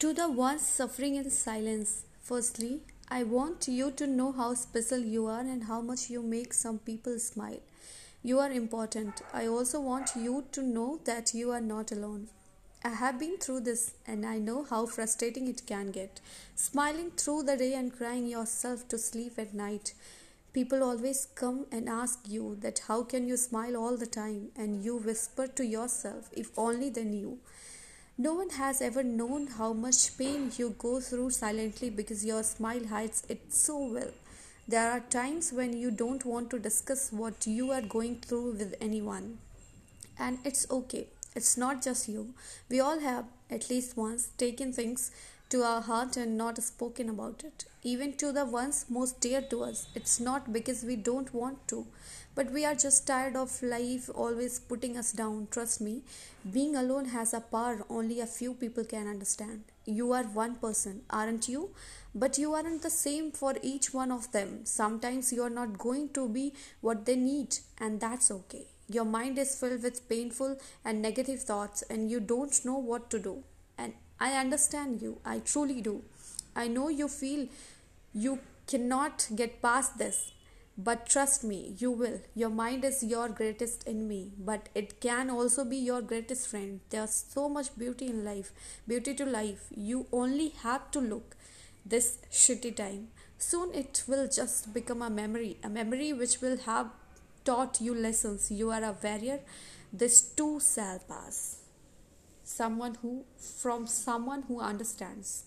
To the ones suffering in silence, firstly, I want you to know how special you are and how much you make some people smile. You are important. I also want you to know that you are not alone. I have been through this and I know how frustrating it can get. Smiling through the day and crying yourself to sleep at night. People always come and ask you that how can you smile all the time and you whisper to yourself if only they knew. No one has ever known how much pain you go through silently because your smile hides it so well. There are times when you don't want to discuss what you are going through with anyone. And it's okay. It's not just you. We all have, at least once, taken things to our heart and not spoken about it. Even to the ones most dear to us. It's not because we don't want to, but we are just tired of life always putting us down. Trust me, being alone has a power only a few people can understand. You are one person, aren't you? But you aren't the same for each one of them. Sometimes you are not going to be what they need, and that's okay. Your mind is filled with painful and negative thoughts, and you don't know what to do. And I understand you, I truly do. I know you feel you cannot get past this, but trust me, you will. Your mind is your greatest enemy, but it can also be your greatest friend. There's so much beauty in life, beauty to life. You only have to look this shitty time. Soon it will just become a memory, a memory which will have taught you lessons. You are a warrior. This too shall pass someone who from someone who understands